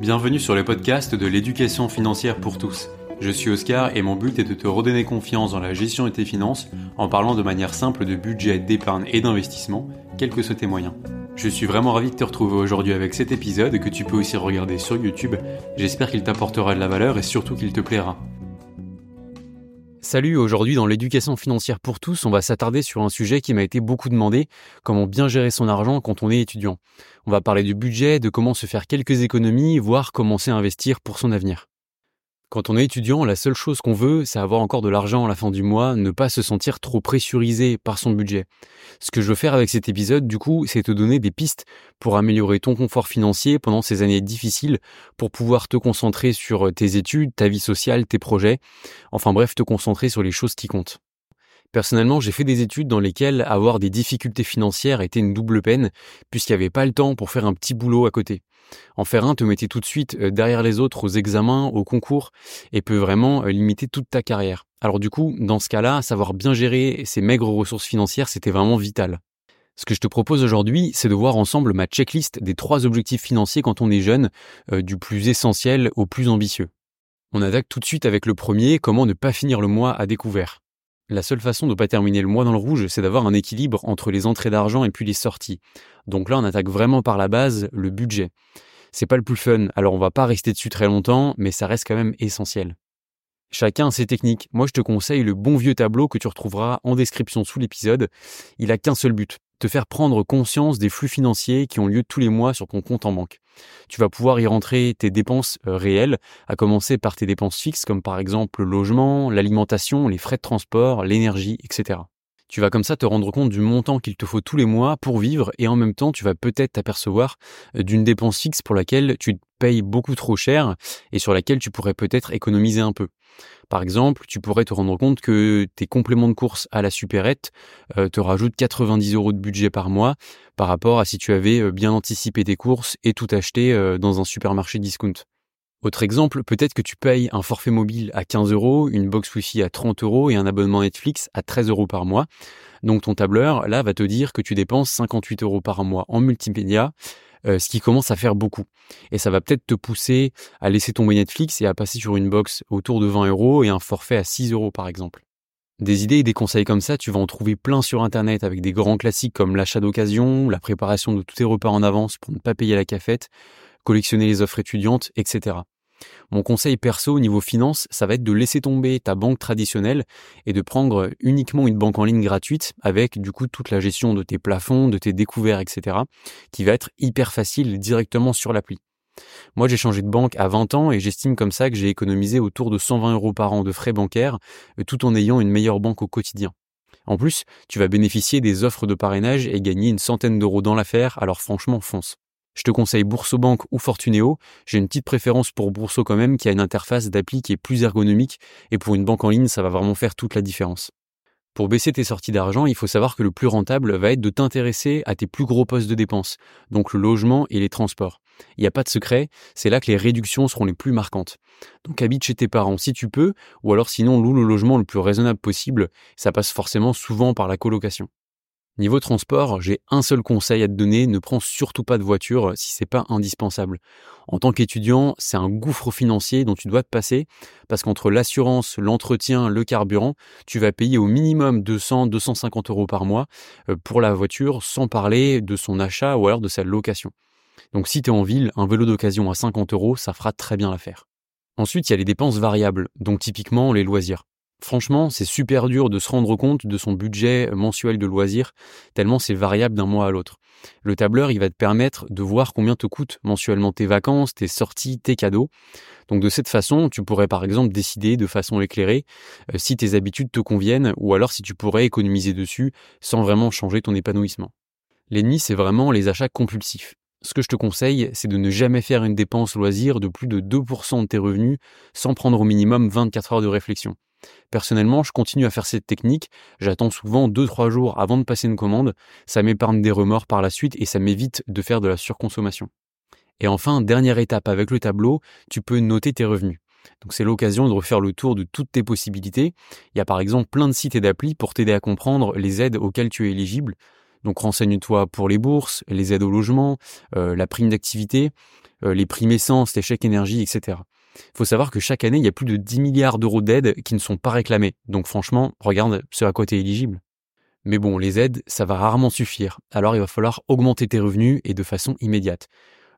Bienvenue sur le podcast de l'éducation financière pour tous. Je suis Oscar et mon but est de te redonner confiance dans la gestion de tes finances en parlant de manière simple de budget, d'épargne et d'investissement, quels que soient tes moyens. Je suis vraiment ravi de te retrouver aujourd'hui avec cet épisode que tu peux aussi regarder sur YouTube. J'espère qu'il t'apportera de la valeur et surtout qu'il te plaira. Salut, aujourd'hui dans l'éducation financière pour tous, on va s'attarder sur un sujet qui m'a été beaucoup demandé, comment bien gérer son argent quand on est étudiant. On va parler du budget, de comment se faire quelques économies, voire commencer à investir pour son avenir. Quand on est étudiant, la seule chose qu'on veut, c'est avoir encore de l'argent à la fin du mois, ne pas se sentir trop pressurisé par son budget. Ce que je veux faire avec cet épisode, du coup, c'est te donner des pistes pour améliorer ton confort financier pendant ces années difficiles, pour pouvoir te concentrer sur tes études, ta vie sociale, tes projets, enfin bref, te concentrer sur les choses qui comptent. Personnellement, j'ai fait des études dans lesquelles avoir des difficultés financières était une double peine, puisqu'il n'y avait pas le temps pour faire un petit boulot à côté. En faire un te mettait tout de suite euh, derrière les autres aux examens, aux concours, et peut vraiment euh, limiter toute ta carrière. Alors du coup, dans ce cas-là, savoir bien gérer ces maigres ressources financières, c'était vraiment vital. Ce que je te propose aujourd'hui, c'est de voir ensemble ma checklist des trois objectifs financiers quand on est jeune, euh, du plus essentiel au plus ambitieux. On attaque tout de suite avec le premier, comment ne pas finir le mois à découvert. La seule façon de ne pas terminer le mois dans le rouge, c'est d'avoir un équilibre entre les entrées d'argent et puis les sorties. Donc là, on attaque vraiment par la base le budget. C'est pas le plus fun, alors on va pas rester dessus très longtemps, mais ça reste quand même essentiel. Chacun a ses techniques. Moi, je te conseille le bon vieux tableau que tu retrouveras en description sous l'épisode. Il a qu'un seul but, te faire prendre conscience des flux financiers qui ont lieu tous les mois sur ton compte en banque. Tu vas pouvoir y rentrer tes dépenses euh, réelles, à commencer par tes dépenses fixes comme par exemple le logement, l'alimentation, les frais de transport, l'énergie, etc. Tu vas comme ça te rendre compte du montant qu'il te faut tous les mois pour vivre et en même temps tu vas peut-être t'apercevoir euh, d'une dépense fixe pour laquelle tu payes beaucoup trop cher et sur laquelle tu pourrais peut-être économiser un peu. Par exemple, tu pourrais te rendre compte que tes compléments de course à la supérette euh, te rajoutent 90 euros de budget par mois par rapport à si tu avais euh, bien anticipé tes courses et tout acheté dans un supermarché discount. Autre exemple, peut-être que tu payes un forfait mobile à 15 euros, une box Wi-Fi à 30 euros et un abonnement Netflix à 13 euros par mois. Donc ton tableur, là, va te dire que tu dépenses 58 euros par mois en multimédia, euh, ce qui commence à faire beaucoup. Et ça va peut-être te pousser à laisser tomber Netflix et à passer sur une box autour de 20 euros et un forfait à 6 euros par exemple. Des idées et des conseils comme ça, tu vas en trouver plein sur Internet avec des grands classiques comme l'achat d'occasion, la préparation de tous tes repas en avance pour ne pas payer la cafette, collectionner les offres étudiantes, etc. Mon conseil perso au niveau finance, ça va être de laisser tomber ta banque traditionnelle et de prendre uniquement une banque en ligne gratuite avec du coup toute la gestion de tes plafonds, de tes découverts, etc. qui va être hyper facile directement sur l'appli. Moi, j'ai changé de banque à 20 ans et j'estime comme ça que j'ai économisé autour de 120 euros par an de frais bancaires tout en ayant une meilleure banque au quotidien. En plus, tu vas bénéficier des offres de parrainage et gagner une centaine d'euros dans l'affaire, alors franchement, fonce. Je te conseille Boursobank ou Fortuneo. J'ai une petite préférence pour Bourso quand même, qui a une interface d'appli qui est plus ergonomique, et pour une banque en ligne, ça va vraiment faire toute la différence. Pour baisser tes sorties d'argent, il faut savoir que le plus rentable va être de t'intéresser à tes plus gros postes de dépenses, donc le logement et les transports. Il n'y a pas de secret, c'est là que les réductions seront les plus marquantes. Donc habite chez tes parents si tu peux, ou alors sinon loue le logement le plus raisonnable possible, ça passe forcément souvent par la colocation. Niveau transport, j'ai un seul conseil à te donner, ne prends surtout pas de voiture si c'est pas indispensable. En tant qu'étudiant, c'est un gouffre financier dont tu dois te passer parce qu'entre l'assurance, l'entretien, le carburant, tu vas payer au minimum 200-250 euros par mois euh, pour la voiture sans parler de son achat ou alors de sa location. Donc si tu es en ville, un vélo d'occasion à 50 euros, ça fera très bien l'affaire. Ensuite, il y a les dépenses variables, donc typiquement les loisirs. Franchement, c'est super dur de se rendre compte de son budget mensuel de loisirs, tellement c'est variable d'un mois à l'autre. Le tableur, il va te permettre de voir combien te coûtent mensuellement tes vacances, tes sorties, tes cadeaux. Donc de cette façon, tu pourrais par exemple décider de façon éclairée euh, si tes habitudes te conviennent ou alors si tu pourrais économiser dessus sans vraiment changer ton épanouissement. L'ennemi, c'est vraiment les achats compulsifs. Ce que je te conseille, c'est de ne jamais faire une dépense loisir de plus de 2% de tes revenus sans prendre au minimum 24 heures de réflexion. Personnellement, je continue à faire cette technique. J'attends souvent 2-3 jours avant de passer une commande. Ça m'épargne des remords par la suite et ça m'évite de faire de la surconsommation. Et enfin, dernière étape avec le tableau, tu peux noter tes revenus. C'est l'occasion de refaire le tour de toutes tes possibilités. Il y a par exemple plein de sites et d'applis pour t'aider à comprendre les aides auxquelles tu es éligible. Donc renseigne-toi pour les bourses, les aides au logement, euh, la prime d'activité, euh, les primes essence, les chèques énergie, etc. Faut savoir que chaque année, il y a plus de 10 milliards d'euros d'aides qui ne sont pas réclamés. Donc franchement, regarde ce à quoi tu es éligible. Mais bon, les aides, ça va rarement suffire. Alors il va falloir augmenter tes revenus et de façon immédiate.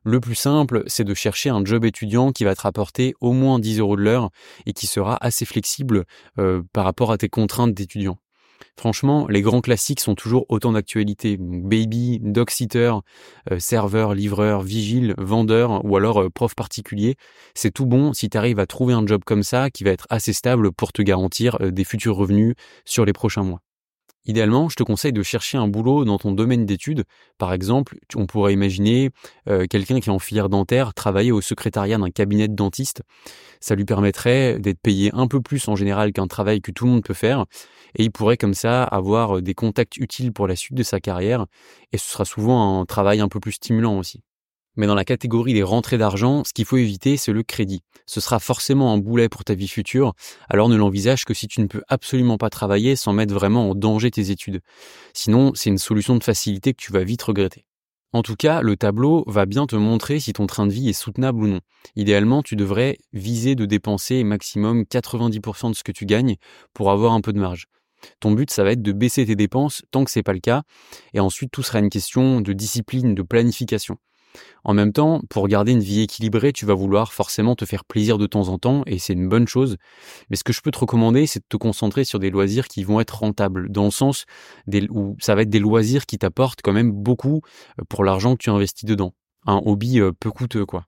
Le plus simple, c'est de chercher un job étudiant qui va te rapporter au moins 10 euros de l'heure et qui sera assez flexible euh, par rapport à tes contraintes d'étudiant. Franchement, les grands classiques sont toujours autant d'actualité. Baby, dog-sitter, euh, serveur, livreur, vigile, vendeur ou alors euh, prof particulier. C'est tout bon si tu arrives à trouver un job comme ça qui va être assez stable pour te garantir des futurs revenus sur les prochains mois. Idéalement, je te conseille de chercher un boulot dans ton domaine d'études. Par exemple, on pourrait imaginer euh, quelqu'un qui est en filière dentaire travailler au secrétariat d'un cabinet de dentiste. Ça lui permettrait d'être payé un peu plus en général qu'un travail que tout le monde peut faire. Et il pourrait comme ça avoir euh, des contacts utiles pour la suite de sa carrière. Et ce sera souvent un travail un peu plus stimulant aussi. Mais dans la catégorie des rentrées d'argent, ce qu'il faut éviter, c'est le crédit. Ce sera forcément un boulet pour ta vie future, alors ne l'envisage que si tu ne peux absolument pas travailler sans mettre vraiment en danger tes études. Sinon, c'est une solution de facilité que tu vas vite regretter. En tout cas, le tableau va bien te montrer si ton train de vie est soutenable ou non. Idéalement, tu devrais viser de dépenser maximum 90% de ce que tu gagnes pour avoir un peu de marge. Ton but, ça va être de baisser tes dépenses tant que c'est pas le cas, et ensuite tout sera une question de discipline, de planification. En même temps, pour garder une vie équilibrée, tu vas vouloir forcément te faire plaisir de temps en temps, et c'est une bonne chose. Mais ce que je peux te recommander, c'est de te concentrer sur des loisirs qui vont être rentables, dans le sens où ça va être des loisirs qui t'apportent quand même beaucoup euh, pour l'argent que tu investis dedans. Un hobby euh, peu coûteux, quoi.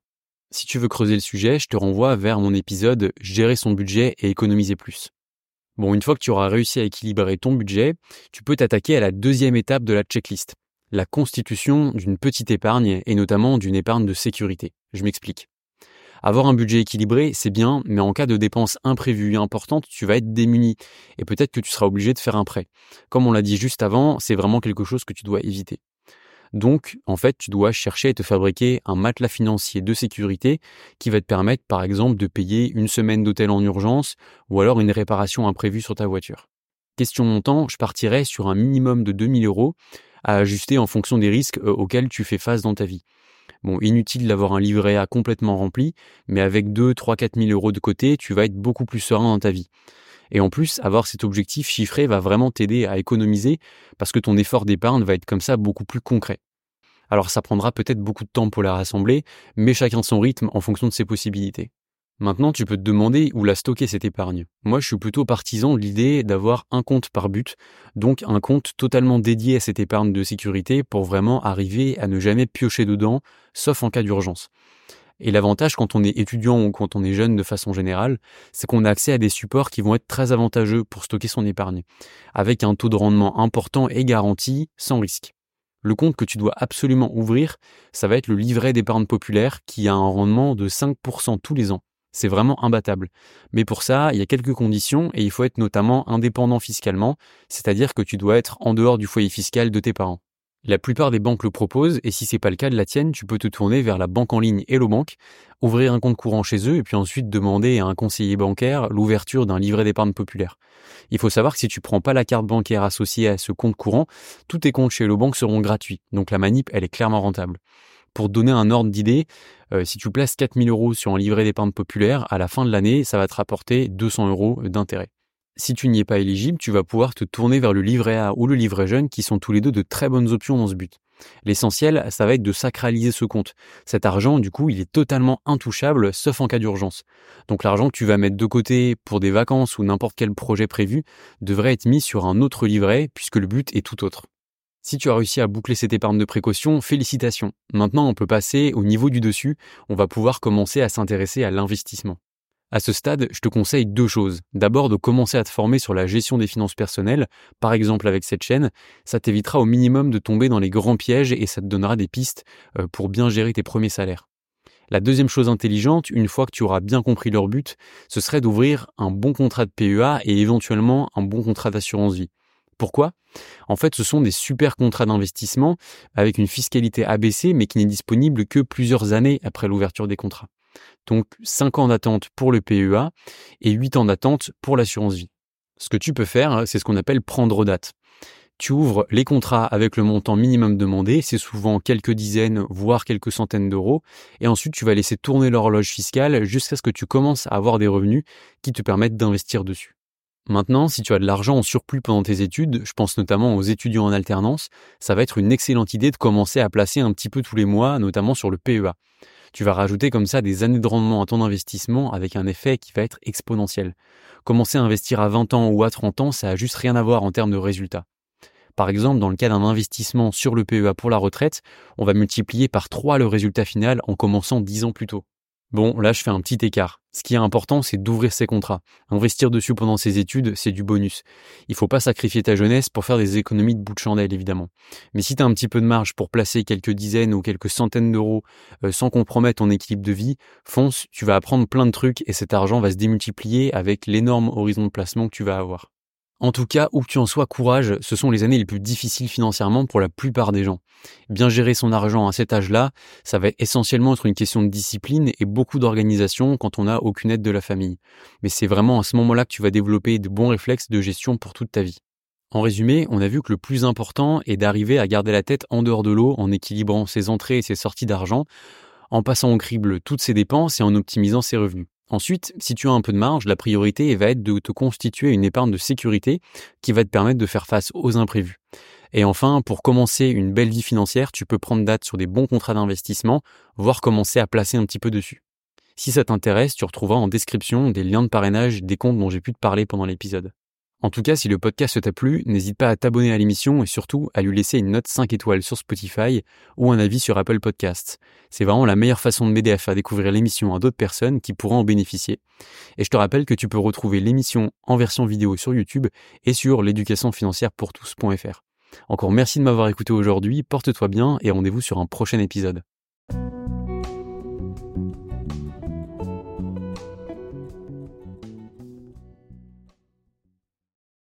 Si tu veux creuser le sujet, je te renvoie vers mon épisode Gérer son budget et économiser plus. Bon, une fois que tu auras réussi à équilibrer ton budget, tu peux t'attaquer à la deuxième étape de la checklist la constitution d'une petite épargne et notamment d'une épargne de sécurité. Je m'explique. Avoir un budget équilibré, c'est bien, mais en cas de dépenses imprévues importantes, tu vas être démuni et peut-être que tu seras obligé de faire un prêt. Comme on l'a dit juste avant, c'est vraiment quelque chose que tu dois éviter. Donc, en fait, tu dois chercher à te fabriquer un matelas financier de sécurité qui va te permettre, par exemple, de payer une semaine d'hôtel en urgence ou alors une réparation imprévue sur ta voiture. Question montant, je partirais sur un minimum de 2000 euros à ajuster en fonction des risques euh, auxquels tu fais face dans ta vie. Bon, inutile d'avoir un livret A complètement rempli, mais avec 2, 3, 4 000 euros de côté, tu vas être beaucoup plus serein dans ta vie. Et en plus, avoir cet objectif chiffré va vraiment t'aider à économiser parce que ton effort d'épargne va être comme ça beaucoup plus concret. Alors ça prendra peut-être beaucoup de temps pour la rassembler, mais chacun son rythme en fonction de ses possibilités. Maintenant, tu peux te demander où la stocker cette épargne. Moi, je suis plutôt partisan de l'idée d'avoir un compte par but, donc un compte totalement dédié à cette épargne de sécurité pour vraiment arriver à ne jamais piocher dedans, sauf en cas d'urgence. Et l'avantage quand on est étudiant ou quand on est jeune de façon générale, c'est qu'on a accès à des supports qui vont être très avantageux pour stocker son épargne, avec un taux de rendement important et garanti, sans risque. Le compte que tu dois absolument ouvrir, ça va être le livret d'épargne populaire qui a un rendement de 5% tous les ans. C'est vraiment imbattable. Mais pour ça, il y a quelques conditions et il faut être notamment indépendant fiscalement, c'est-à-dire que tu dois être en dehors du foyer fiscal de tes parents. La plupart des banques le proposent et si c'est pas le cas de la tienne, tu peux te tourner vers la banque en ligne Hello Bank, ouvrir un compte courant chez eux et puis ensuite demander à un conseiller bancaire l'ouverture d'un livret d'épargne populaire. Il faut savoir que si tu prends pas la carte bancaire associée à ce compte courant, tous tes comptes chez Hello Bank seront gratuits. Donc la manip, elle est clairement rentable. Pour donner un ordre d'idée, euh, si tu places 4000 euros sur un livret d'épargne populaire, à la fin de l'année, ça va te rapporter 200 euros d'intérêt. Si tu n'y es pas éligible, tu vas pouvoir te tourner vers le livret A ou le livret jeune qui sont tous les deux de très bonnes options dans ce but. L'essentiel, ça va être de sacraliser ce compte. Cet argent, du coup, il est totalement intouchable, sauf en cas d'urgence. Donc l'argent que tu vas mettre de côté pour des vacances ou n'importe quel projet prévu devrait être mis sur un autre livret, puisque le but est tout autre. Si tu as réussi à boucler cette épargne de précaution, félicitations. Maintenant, on peut passer au niveau du dessus, on va pouvoir commencer à s'intéresser à l'investissement. À ce stade, je te conseille deux choses. D'abord, de commencer à te former sur la gestion des finances personnelles, par exemple avec cette chaîne. Ça t'évitera au minimum de tomber dans les grands pièges et ça te donnera des pistes euh, pour bien gérer tes premiers salaires. La deuxième chose intelligente, une fois que tu auras bien compris leur but, ce serait d'ouvrir un bon contrat de PEA et éventuellement un bon contrat d'assurance vie. Pourquoi? En fait, ce sont des super contrats d'investissement avec une fiscalité abaissée, mais qui n'est disponible que plusieurs années après l'ouverture des contrats. Donc 5 ans d'attente pour le PEA et 8 ans d'attente pour l'assurance vie. Ce que tu peux faire, c'est ce qu'on appelle prendre date. Tu ouvres les contrats avec le montant minimum demandé, c'est souvent quelques dizaines, voire quelques centaines d'euros, et ensuite tu vas laisser tourner l'horloge fiscale jusqu'à ce que tu commences à avoir des revenus qui te permettent d'investir dessus. Maintenant, si tu as de l'argent en surplus pendant tes études, je pense notamment aux étudiants en alternance, ça va être une excellente idée de commencer à placer un petit peu tous les mois, notamment sur le PEA. Tu vas rajouter comme ça des années de rendement à ton investissement avec un effet qui va être exponentiel. Commencer à investir à 20 ans ou à 30 ans, ça a juste rien à voir en termes de résultats. Par exemple, dans le cas d'un investissement sur le PEA pour la retraite, on va multiplier par 3 le résultat final en commençant 10 ans plus tôt. Bon, là, je fais un petit écart. Ce qui est important, c'est d'ouvrir ses contrats. Investir dessus pendant ses études, c'est du bonus. Il faut pas sacrifier ta jeunesse pour faire des économies de bout de chandelle, évidemment. Mais si tu un petit peu de marge pour placer quelques dizaines ou quelques centaines d'euros euh, sans compromettre ton équilibre de vie, fonce, tu vas apprendre plein de trucs et cet argent va se démultiplier avec l'énorme horizon de placement que tu vas avoir. En tout cas, où que tu en sois, courage, ce sont les années les plus difficiles financièrement pour la plupart des gens. Bien gérer son argent à cet âge-là, ça va essentiellement être une question de discipline et beaucoup d'organisation quand on n'a aucune aide de la famille. Mais c'est vraiment à ce moment-là que tu vas développer de bons réflexes de gestion pour toute ta vie. En résumé, on a vu que le plus important est d'arriver à garder la tête en dehors de l'eau en équilibrant ses entrées et ses sorties d'argent, en passant au crible toutes ses dépenses et en optimisant ses revenus. Ensuite, si tu as un peu de marge, la priorité va être de te constituer une épargne de sécurité qui va te permettre de faire face aux imprévus. Et enfin, pour commencer une belle vie financière, tu peux prendre date sur des bons contrats d'investissement, voire commencer à placer un petit peu dessus. Si ça t'intéresse, tu retrouveras en description des liens de parrainage des comptes dont j'ai pu te parler pendant l'épisode. En tout cas, si le podcast t'a plu, n'hésite pas à t'abonner à l'émission et surtout à lui laisser une note 5 étoiles sur Spotify ou un avis sur Apple Podcasts. C'est vraiment la meilleure façon de m'aider à faire découvrir l'émission à d'autres personnes qui pourront en bénéficier. Et je te rappelle que tu peux retrouver l'émission en version vidéo sur YouTube et sur l'éducationfinancièrepourtous.fr. Encore merci de m'avoir écouté aujourd'hui, porte-toi bien et rendez-vous sur un prochain épisode.